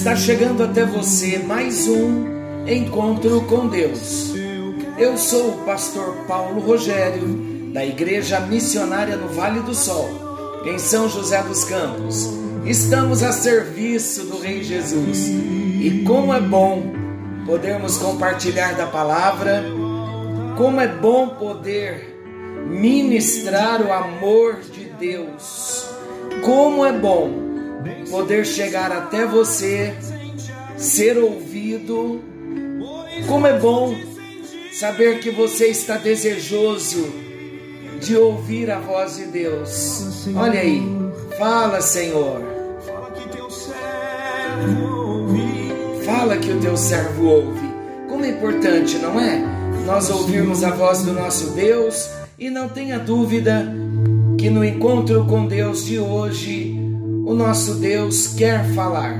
Está chegando até você mais um encontro com Deus. Eu sou o pastor Paulo Rogério, da Igreja Missionária no Vale do Sol, em São José dos Campos. Estamos a serviço do Rei Jesus. E como é bom podermos compartilhar da palavra, como é bom poder ministrar o amor de Deus. Como é bom poder chegar até você, ser ouvido. Como é bom saber que você está desejoso de ouvir a voz de Deus. Olha aí, fala, Senhor. Fala que o teu servo ouve. Como é importante, não é? Nós ouvirmos a voz do nosso Deus e não tenha dúvida que no encontro com Deus de hoje, o nosso Deus quer falar.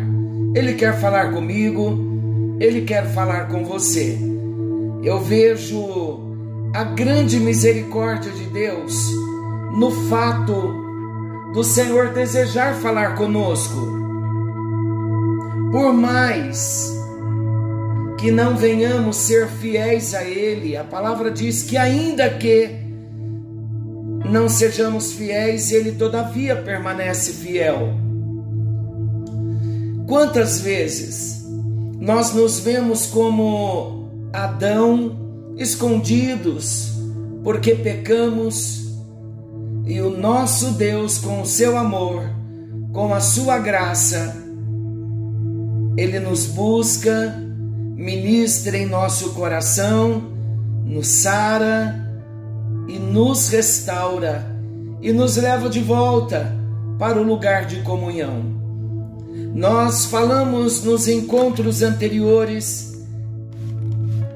Ele quer falar comigo, ele quer falar com você. Eu vejo a grande misericórdia de Deus no fato do Senhor desejar falar conosco. Por mais que não venhamos ser fiéis a Ele, a palavra diz que, ainda que não sejamos fiéis, ele todavia permanece fiel. Quantas vezes nós nos vemos como Adão escondidos porque pecamos e o nosso Deus, com o seu amor, com a sua graça, ele nos busca, ministra em nosso coração, nos sara e nos restaura e nos leva de volta para o lugar de comunhão. Nós falamos nos encontros anteriores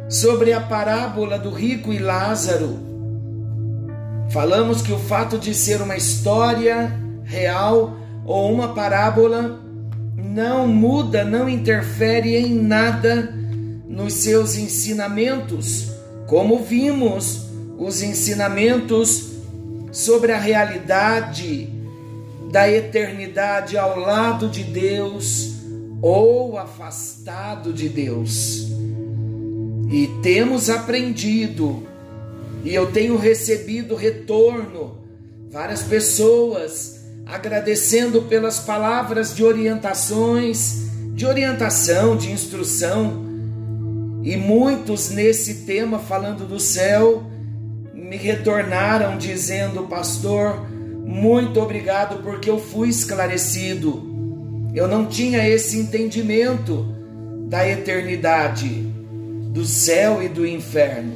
sobre a parábola do rico e Lázaro. Falamos que o fato de ser uma história real ou uma parábola não muda, não interfere em nada nos seus ensinamentos, como vimos os ensinamentos sobre a realidade da eternidade ao lado de Deus ou afastado de Deus. E temos aprendido, e eu tenho recebido retorno, várias pessoas agradecendo pelas palavras de orientações, de orientação, de instrução, e muitos nesse tema falando do céu me retornaram dizendo, pastor, muito obrigado porque eu fui esclarecido. Eu não tinha esse entendimento da eternidade, do céu e do inferno.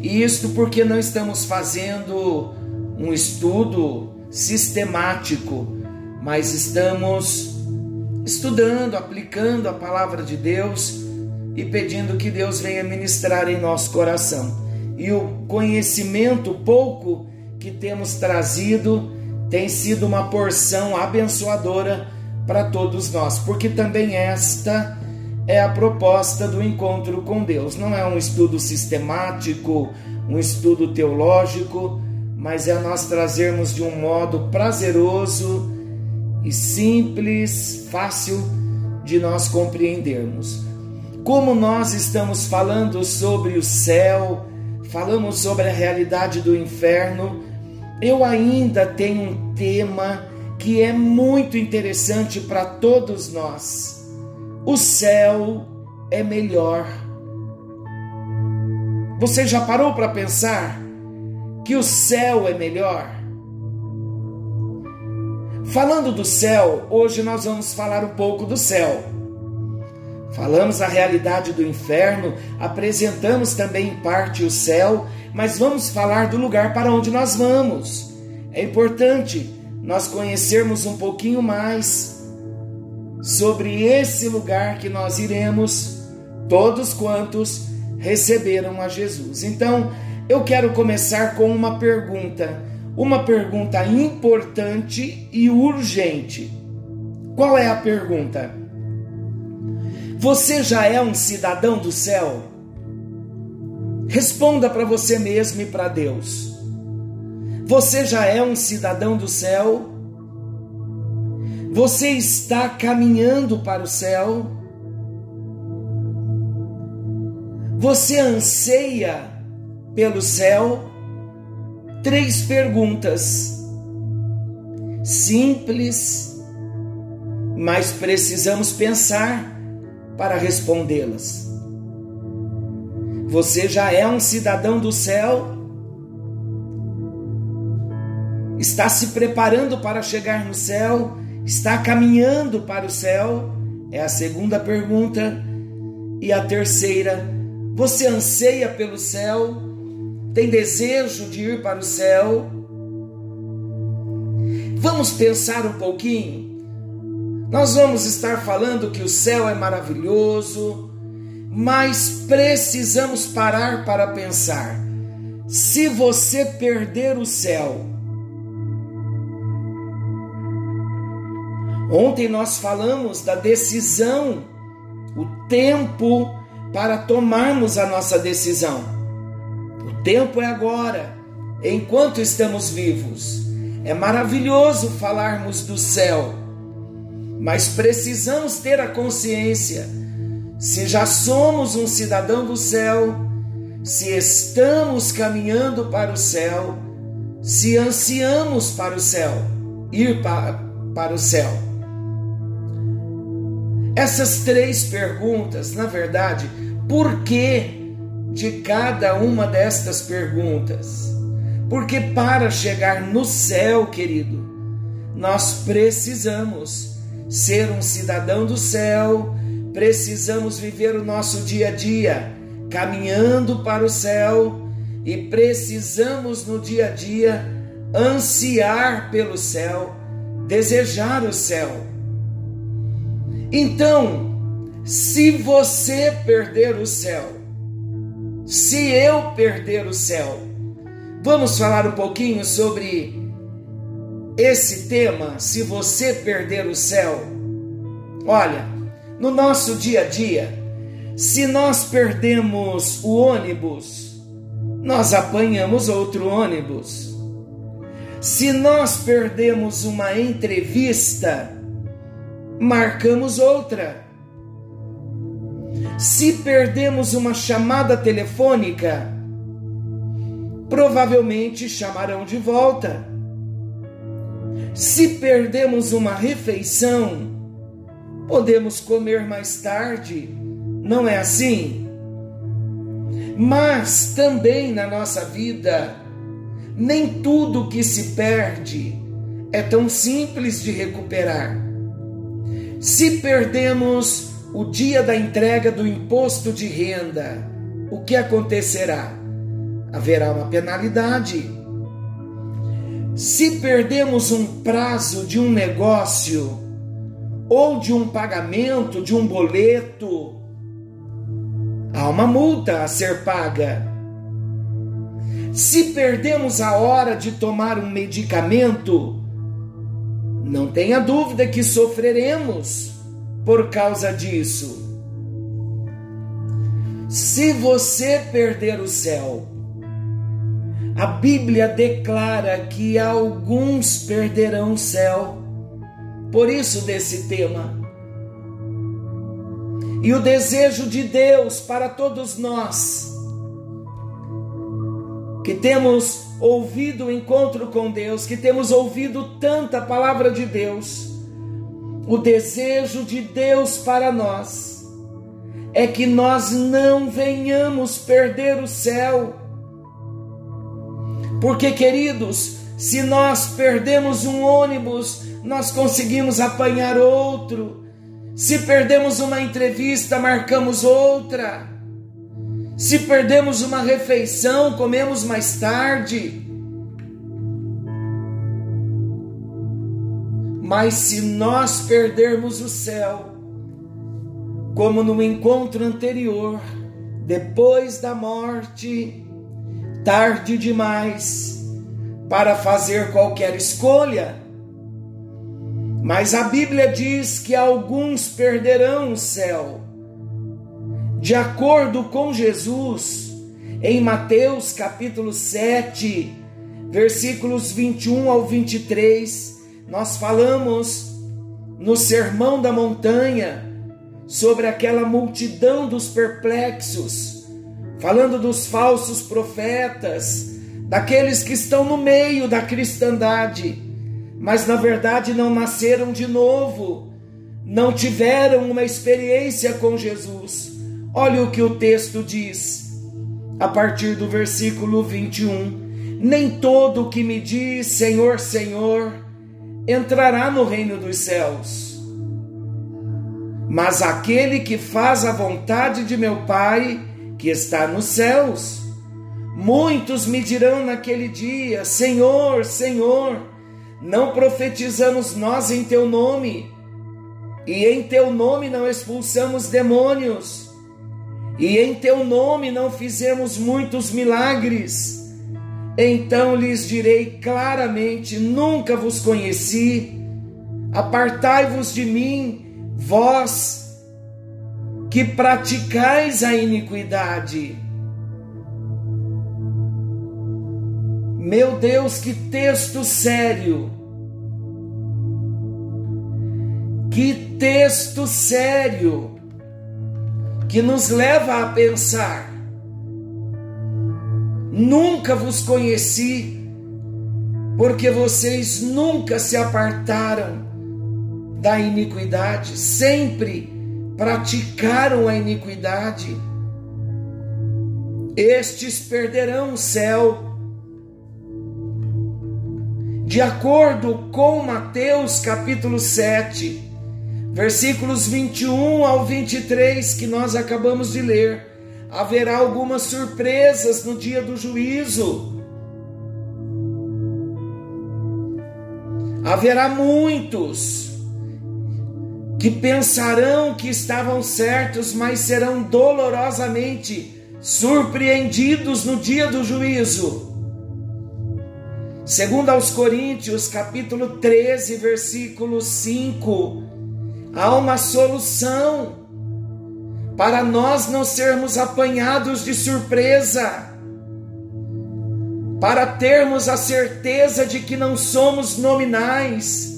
E isto porque não estamos fazendo um estudo sistemático, mas estamos estudando, aplicando a palavra de Deus e pedindo que Deus venha ministrar em nosso coração e o conhecimento pouco que temos trazido tem sido uma porção abençoadora para todos nós, porque também esta é a proposta do encontro com Deus. Não é um estudo sistemático, um estudo teológico, mas é nós trazermos de um modo prazeroso e simples, fácil de nós compreendermos. Como nós estamos falando sobre o céu, falamos sobre a realidade do inferno, eu ainda tenho um tema que é muito interessante para todos nós. O céu é melhor. Você já parou para pensar que o céu é melhor? Falando do céu, hoje nós vamos falar um pouco do céu. Falamos a realidade do inferno, apresentamos também em parte o céu, mas vamos falar do lugar para onde nós vamos. É importante nós conhecermos um pouquinho mais sobre esse lugar que nós iremos, todos quantos receberam a Jesus. Então, eu quero começar com uma pergunta, uma pergunta importante e urgente. Qual é a pergunta? Você já é um cidadão do céu? Responda para você mesmo e para Deus. Você já é um cidadão do céu? Você está caminhando para o céu? Você anseia pelo céu? Três perguntas simples, mas precisamos pensar para respondê-las. Você já é um cidadão do céu? Está se preparando para chegar no céu? Está caminhando para o céu? É a segunda pergunta. E a terceira, você anseia pelo céu? Tem desejo de ir para o céu? Vamos pensar um pouquinho? Nós vamos estar falando que o céu é maravilhoso, mas precisamos parar para pensar. Se você perder o céu, Ontem nós falamos da decisão, o tempo para tomarmos a nossa decisão. O tempo é agora, enquanto estamos vivos. É maravilhoso falarmos do céu, mas precisamos ter a consciência se já somos um cidadão do céu, se estamos caminhando para o céu, se ansiamos para o céu, ir para, para o céu. Essas três perguntas, na verdade, por que de cada uma destas perguntas? Porque para chegar no céu, querido, nós precisamos ser um cidadão do céu, precisamos viver o nosso dia a dia caminhando para o céu e precisamos no dia a dia ansiar pelo céu, desejar o céu. Então, se você perder o céu, se eu perder o céu, vamos falar um pouquinho sobre esse tema, se você perder o céu. Olha, no nosso dia a dia, se nós perdemos o ônibus, nós apanhamos outro ônibus. Se nós perdemos uma entrevista, marcamos outra. Se perdemos uma chamada telefônica, provavelmente chamarão de volta. Se perdemos uma refeição, podemos comer mais tarde, não é assim? Mas também na nossa vida, nem tudo que se perde é tão simples de recuperar. Se perdemos o dia da entrega do imposto de renda, o que acontecerá? Haverá uma penalidade. Se perdemos um prazo de um negócio, ou de um pagamento, de um boleto, há uma multa a ser paga. Se perdemos a hora de tomar um medicamento, não tenha dúvida que sofreremos por causa disso. Se você perder o céu, a Bíblia declara que alguns perderão o céu. Por isso desse tema. E o desejo de Deus para todos nós que temos ouvido o encontro com Deus, que temos ouvido tanta palavra de Deus, o desejo de Deus para nós é que nós não venhamos perder o céu. Porque, queridos, se nós perdemos um ônibus, nós conseguimos apanhar outro. Se perdemos uma entrevista, marcamos outra. Se perdemos uma refeição, comemos mais tarde. Mas se nós perdermos o céu, como no encontro anterior, depois da morte, tarde demais para fazer qualquer escolha. Mas a Bíblia diz que alguns perderão o céu de acordo com Jesus, em Mateus capítulo 7, versículos 21 ao 23, nós falamos no Sermão da Montanha, sobre aquela multidão dos perplexos, falando dos falsos profetas, daqueles que estão no meio da cristandade, mas na verdade não nasceram de novo, não tiveram uma experiência com Jesus. Olha o que o texto diz, a partir do versículo 21. Nem todo o que me diz Senhor, Senhor entrará no reino dos céus, mas aquele que faz a vontade de meu Pai que está nos céus. Muitos me dirão naquele dia: Senhor, Senhor, não profetizamos nós em teu nome, e em teu nome não expulsamos demônios e em teu nome não fizemos muitos milagres. Então lhes direi claramente: nunca vos conheci, apartai-vos de mim, vós que praticais a iniquidade. Meu Deus, que texto sério! Que texto sério! que nos leva a pensar: nunca vos conheci, porque vocês nunca se apartaram da iniquidade, sempre praticaram a iniquidade. Estes perderão o céu. De acordo com Mateus capítulo 7, versículos 21 ao 23 que nós acabamos de ler, haverá algumas surpresas no dia do juízo. Haverá muitos que pensarão que estavam certos, mas serão dolorosamente surpreendidos no dia do juízo. Segundo aos Coríntios, capítulo 13, versículo 5, há uma solução para nós não sermos apanhados de surpresa, para termos a certeza de que não somos nominais,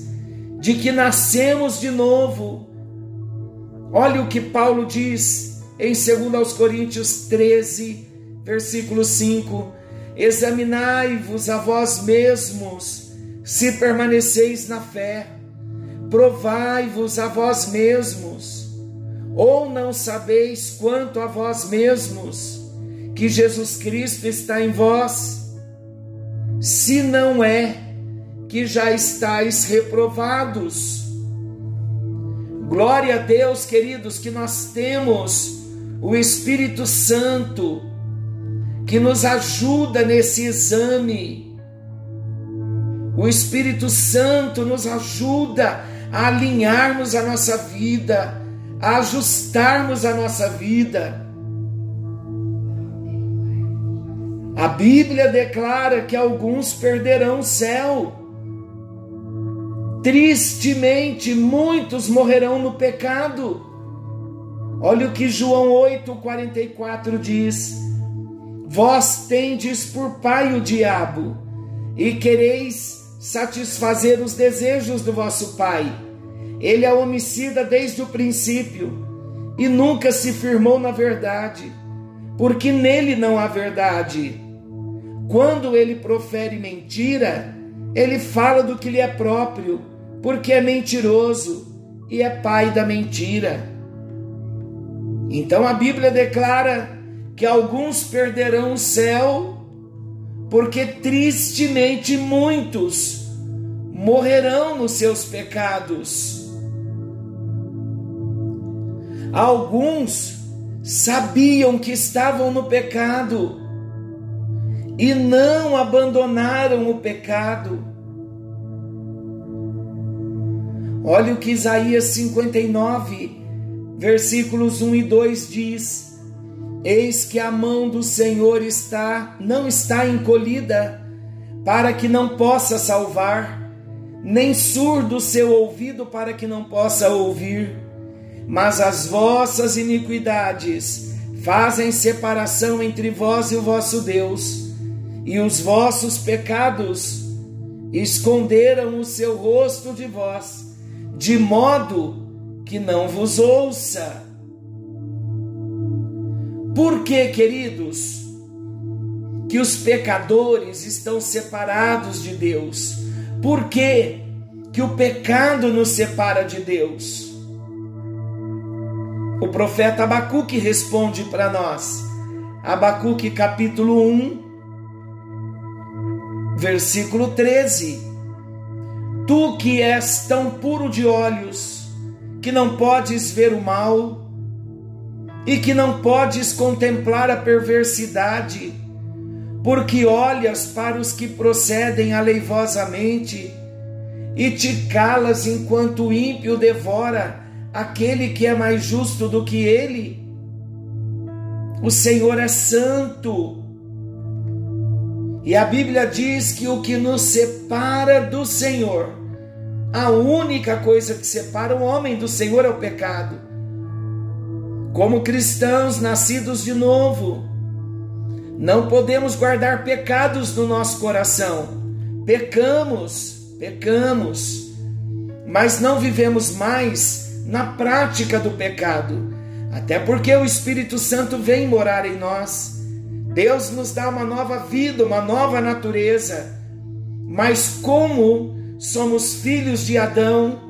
de que nascemos de novo. Olha o que Paulo diz em 2 Coríntios 13, versículo 5: Examinai-vos a vós mesmos, se permaneceis na fé Provai-vos a vós mesmos, ou não sabeis quanto a vós mesmos que Jesus Cristo está em vós? Se não é que já estáis reprovados. Glória a Deus, queridos, que nós temos o Espírito Santo que nos ajuda nesse exame. O Espírito Santo nos ajuda a alinharmos a nossa vida, a ajustarmos a nossa vida. A Bíblia declara que alguns perderão o céu. Tristemente, muitos morrerão no pecado. Olha o que João 8,44 diz: Vós tendes por pai o diabo, e quereis satisfazer os desejos do vosso pai. Ele é homicida desde o princípio e nunca se firmou na verdade, porque nele não há verdade. Quando ele profere mentira, ele fala do que lhe é próprio, porque é mentiroso e é pai da mentira. Então a Bíblia declara que alguns perderão o céu, porque tristemente muitos morrerão nos seus pecados. Alguns sabiam que estavam no pecado e não abandonaram o pecado. Olha o que Isaías 59, versículos 1 e 2 diz: Eis que a mão do Senhor está, não está encolhida, para que não possa salvar, nem surdo o seu ouvido para que não possa ouvir. Mas as vossas iniquidades fazem separação entre vós e o vosso Deus, e os vossos pecados esconderam o seu rosto de vós, de modo que não vos ouça. Por que, queridos, que os pecadores estão separados de Deus? Por que, que o pecado nos separa de Deus? O profeta Abacuque responde para nós. Abacuque capítulo 1, versículo 13. Tu que és tão puro de olhos, que não podes ver o mal, e que não podes contemplar a perversidade, porque olhas para os que procedem aleivosamente e te calas enquanto o ímpio devora aquele que é mais justo do que ele. O Senhor é santo. E a Bíblia diz que o que nos separa do Senhor, a única coisa que separa o homem do Senhor é o pecado como cristãos nascidos de novo, não podemos guardar pecados no nosso coração. Pecamos, pecamos, mas não vivemos mais na prática do pecado, até porque o Espírito Santo vem morar em nós. Deus nos dá uma nova vida, uma nova natureza. Mas como somos filhos de Adão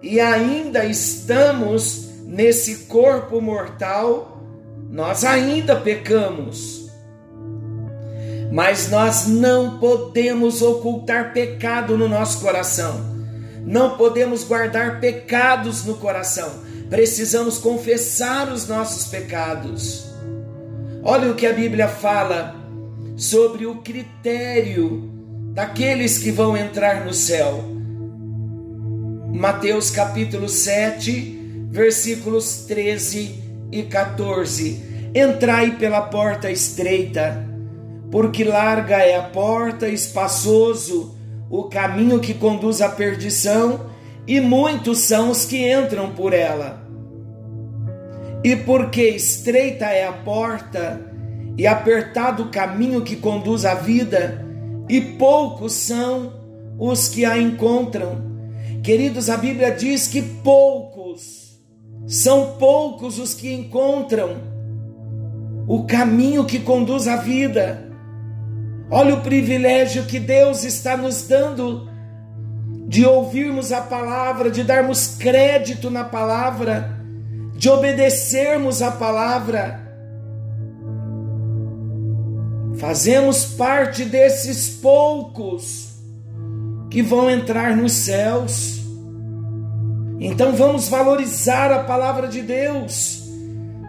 e ainda estamos nesse corpo mortal, nós ainda pecamos. Mas nós não podemos ocultar pecado no nosso coração. Não podemos guardar pecados no coração. Precisamos confessar os nossos pecados. Olha o que a Bíblia fala sobre o critério daqueles que vão entrar no céu. Mateus capítulo 7, versículos 13 e 14. Entrai pela porta estreita, porque larga é a porta, espaçoso o caminho que conduz à perdição, e muitos são os que entram por ela. E porque estreita é a porta, e apertado o caminho que conduz à vida, e poucos são os que a encontram. Queridos, a Bíblia diz que poucos são poucos os que encontram o caminho que conduz à vida. Olha o privilégio que Deus está nos dando de ouvirmos a palavra, de darmos crédito na palavra, de obedecermos a palavra. Fazemos parte desses poucos que vão entrar nos céus. Então vamos valorizar a palavra de Deus,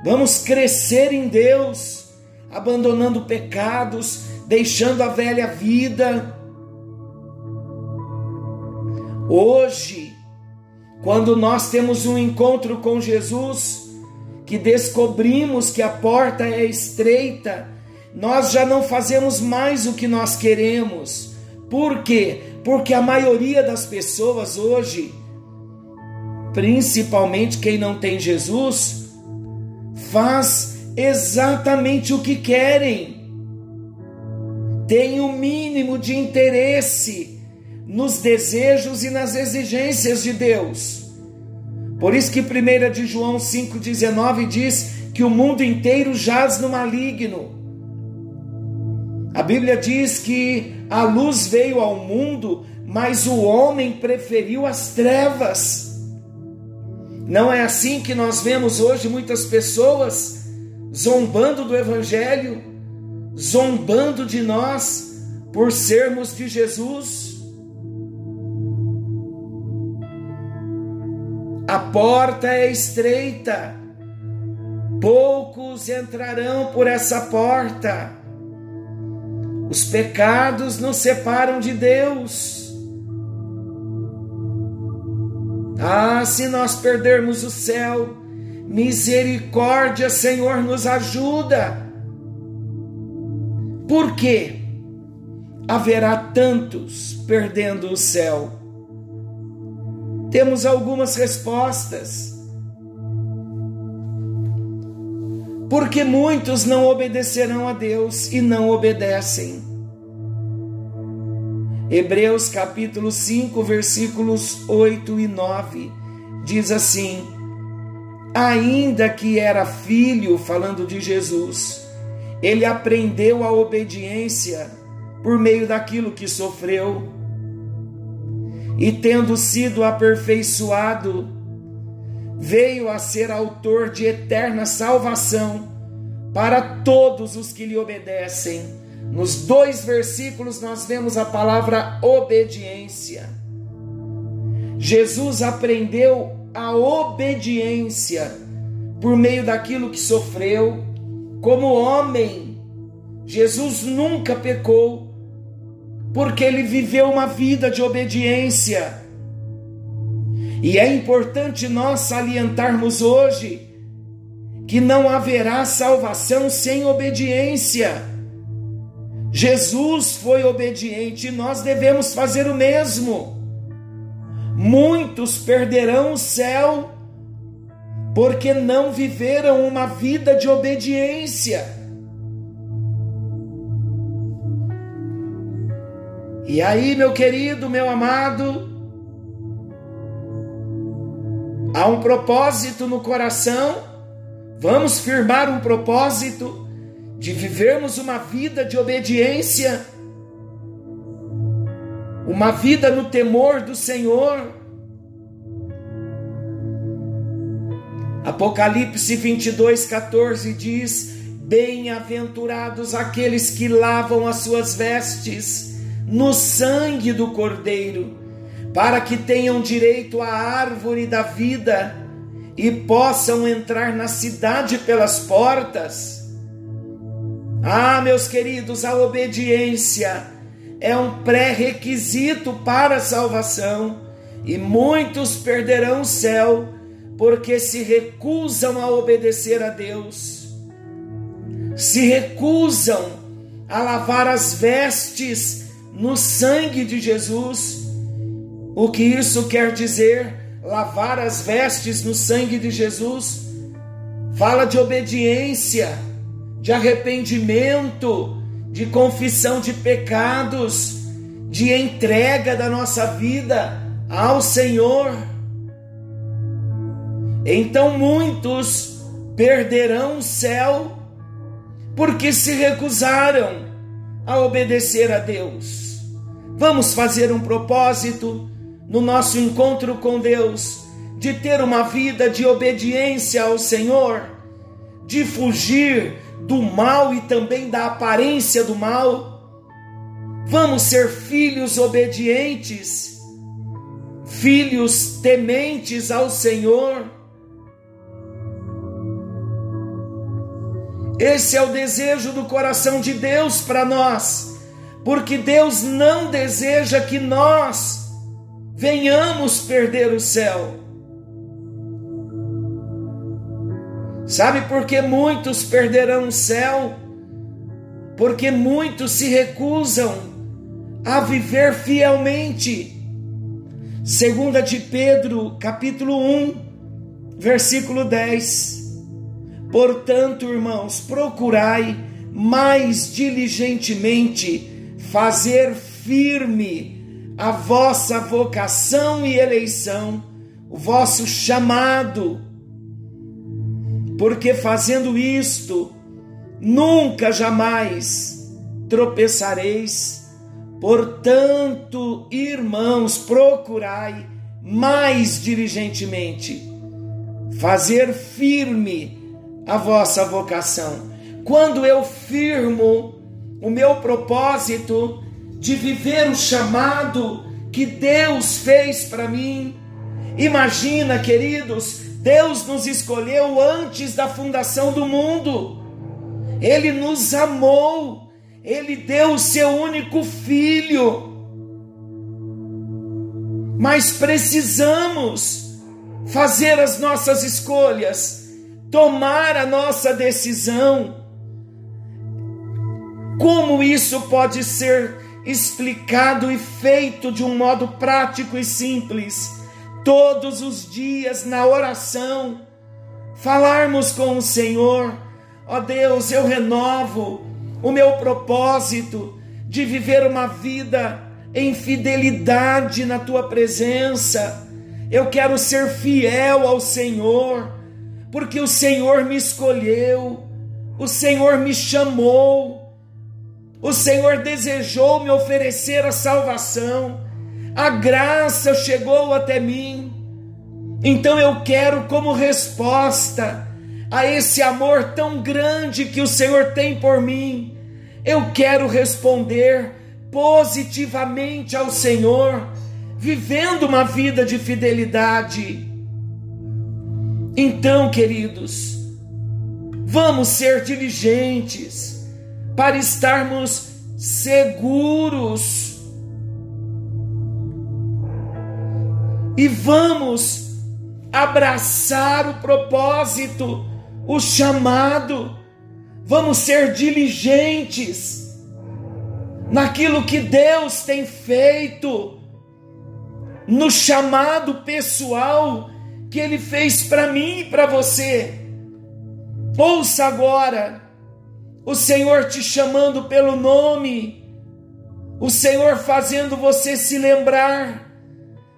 vamos crescer em Deus, abandonando pecados, deixando a velha vida. Hoje, quando nós temos um encontro com Jesus, que descobrimos que a porta é estreita, nós já não fazemos mais o que nós queremos. Por quê? Porque a maioria das pessoas hoje principalmente quem não tem Jesus, faz exatamente o que querem. Tem o mínimo de interesse nos desejos e nas exigências de Deus. Por isso que 1 de João 5,19 diz que o mundo inteiro jaz no maligno. A Bíblia diz que a luz veio ao mundo, mas o homem preferiu as trevas. Não é assim que nós vemos hoje muitas pessoas zombando do Evangelho, zombando de nós por sermos de Jesus. A porta é estreita, poucos entrarão por essa porta. Os pecados nos separam de Deus. Ah, se nós perdermos o céu, misericórdia, Senhor, nos ajuda. Por que haverá tantos perdendo o céu? Temos algumas respostas. Porque muitos não obedecerão a Deus e não obedecem. Hebreus capítulo 5, versículos 8 e 9, diz assim: Ainda que era filho, falando de Jesus, ele aprendeu a obediência por meio daquilo que sofreu. E tendo sido aperfeiçoado, veio a ser autor de eterna salvação para todos os que lhe obedecem. Nos dois versículos nós vemos a palavra obediência. Jesus aprendeu a obediência por meio daquilo que sofreu. Como homem, Jesus nunca pecou, porque ele viveu uma vida de obediência. E é importante nós salientarmos hoje que não haverá salvação sem obediência. Jesus foi obediente e nós devemos fazer o mesmo. Muitos perderão o céu porque não viveram uma vida de obediência. E aí, meu querido, meu amado, há um propósito no coração Vamos firmar um propósito de vivermos uma vida de obediência, uma vida no temor do Senhor. Apocalipse 22, 14 diz: Bem-aventurados aqueles que lavam as suas vestes no sangue do Cordeiro, para que tenham direito à árvore da vida e possam entrar na cidade pelas portas. Ah, meus queridos, a obediência é um pré-requisito para a salvação e muitos perderão o céu porque se recusam a obedecer a Deus, se recusam a lavar as vestes no sangue de Jesus. O que isso quer dizer? lavar as vestes no sangue de Jesus, fala de obediência, de arrependimento, de confissão de pecados, de entrega da nossa vida ao Senhor. Então muitos perderão o céu porque se recusaram a obedecer a Deus. Vamos fazer um propósito no nosso encontro com Deus, de ter uma vida de obediência ao Senhor, de fugir do mal e também da aparência do mal. Vamos ser filhos obedientes, filhos tementes ao Senhor. Esse é o desejo do coração de Deus para nós, porque Deus não deseja que nós venhamos perder o céu. Sabe por que muitos perderão o céu? Porque muitos se recusam a viver fielmente. Segunda de Pedro, capítulo 1, versículo 10. Portanto, irmãos, procurai mais diligentemente fazer firme a vossa vocação e eleição, o vosso chamado, porque fazendo isto, nunca jamais tropeçareis. Portanto, irmãos, procurai mais diligentemente fazer firme a vossa vocação. Quando eu firmo o meu propósito, de viver o chamado que Deus fez para mim. Imagina, queridos, Deus nos escolheu antes da fundação do mundo. Ele nos amou. Ele deu o seu único filho. Mas precisamos fazer as nossas escolhas, tomar a nossa decisão. Como isso pode ser explicado e feito de um modo prático e simples, todos os dias na oração, falarmos com o Senhor, ó Deus, eu renovo o meu propósito de viver uma vida em fidelidade na tua presença. Eu quero ser fiel ao Senhor, porque o Senhor me escolheu, o Senhor me chamou, o Senhor desejou me oferecer a salvação, a graça chegou até mim. Então eu quero, como resposta a esse amor tão grande que o Senhor tem por mim, eu quero responder positivamente ao Senhor, vivendo uma vida de fidelidade. Então, queridos, vamos ser diligentes para estarmos seguros. E vamos abraçar o propósito, o chamado, vamos ser diligentes naquilo que Deus tem feito, no chamado pessoal que Ele fez para mim e para você. Ouça agora o Senhor te chamando pelo nome, o Senhor fazendo você se lembrar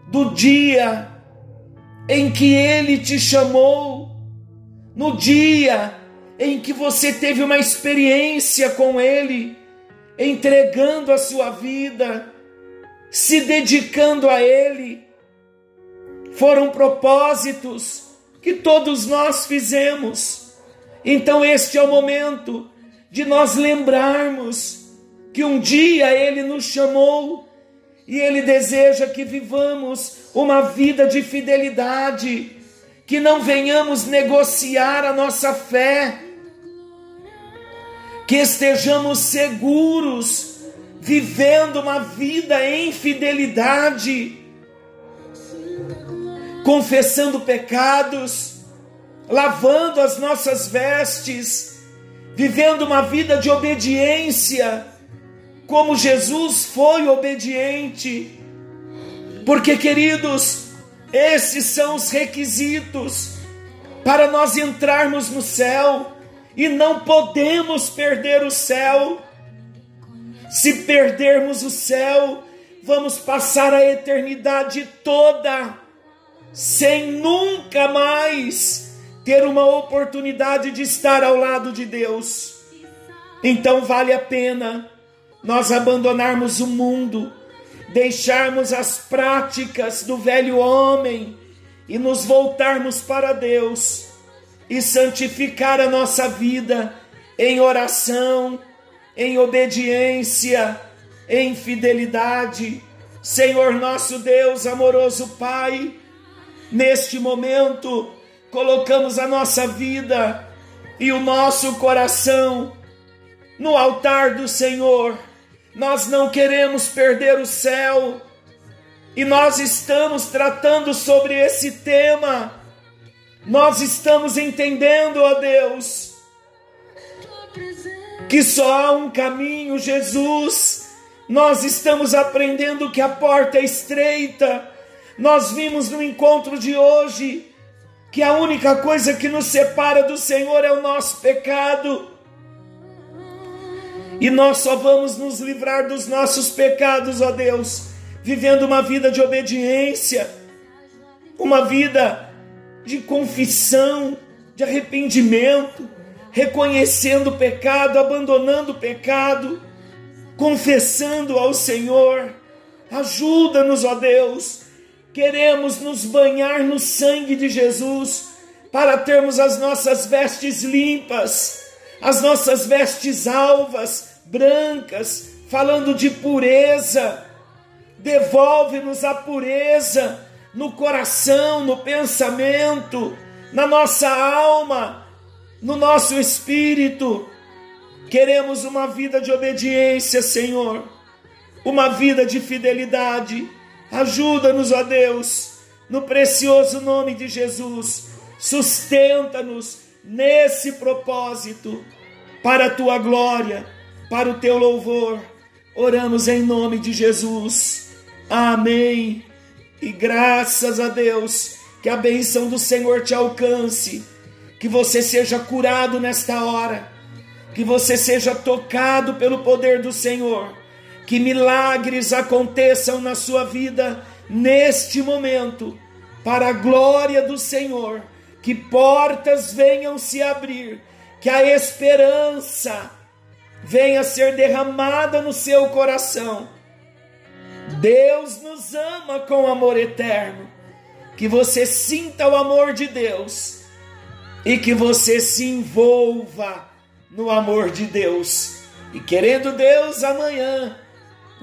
do dia em que Ele te chamou, no dia em que você teve uma experiência com Ele entregando a sua vida, se dedicando a Ele. Foram propósitos que todos nós fizemos. Então, este é o momento de nós lembrarmos que um dia Ele nos chamou e Ele deseja que vivamos uma vida de fidelidade, que não venhamos negociar a nossa fé que estejamos seguros, vivendo uma vida em fidelidade, confessando pecados, lavando as nossas vestes, vivendo uma vida de obediência, como Jesus foi obediente. Porque, queridos, esses são os requisitos para nós entrarmos no céu e não podemos perder o céu. Se perdermos o céu, vamos passar a eternidade toda sem nunca mais ter uma oportunidade de estar ao lado de Deus. Então vale a pena nós abandonarmos o mundo, deixarmos as práticas do velho homem e nos voltarmos para Deus e santificar a nossa vida em oração, em obediência, em fidelidade. Senhor nosso Deus, amoroso Pai, neste momento colocamos a nossa vida e o nosso coração no altar do Senhor. Nós não queremos perder o céu e nós estamos tratando sobre esse tema nós estamos entendendo, ó Deus, que só há um caminho, Jesus. Nós estamos aprendendo que a porta é estreita. Nós vimos no encontro de hoje que a única coisa que nos separa do Senhor é o nosso pecado. E nós só vamos nos livrar dos nossos pecados, ó Deus, vivendo uma vida de obediência, uma vida de confissão, de arrependimento, reconhecendo o pecado, abandonando o pecado, confessando ao Senhor. Ajuda-nos, ó Deus. Queremos nos banhar no sangue de Jesus para termos as nossas vestes limpas, as nossas vestes alvas, brancas, falando de pureza. Devolve-nos a pureza no coração, no pensamento, na nossa alma, no nosso espírito. Queremos uma vida de obediência, Senhor, uma vida de fidelidade. Ajuda-nos, ó Deus, no precioso nome de Jesus. Sustenta-nos nesse propósito, para a tua glória, para o teu louvor. Oramos em nome de Jesus. Amém. E graças a Deus, que a bênção do Senhor te alcance, que você seja curado nesta hora, que você seja tocado pelo poder do Senhor, que milagres aconteçam na sua vida neste momento, para a glória do Senhor, que portas venham se abrir, que a esperança venha ser derramada no seu coração. Deus nos ama com amor eterno. Que você sinta o amor de Deus e que você se envolva no amor de Deus. E querendo Deus, amanhã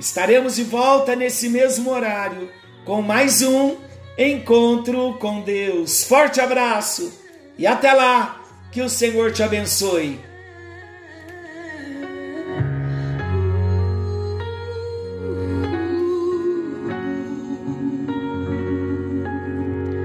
estaremos de volta nesse mesmo horário com mais um encontro com Deus. Forte abraço e até lá, que o Senhor te abençoe.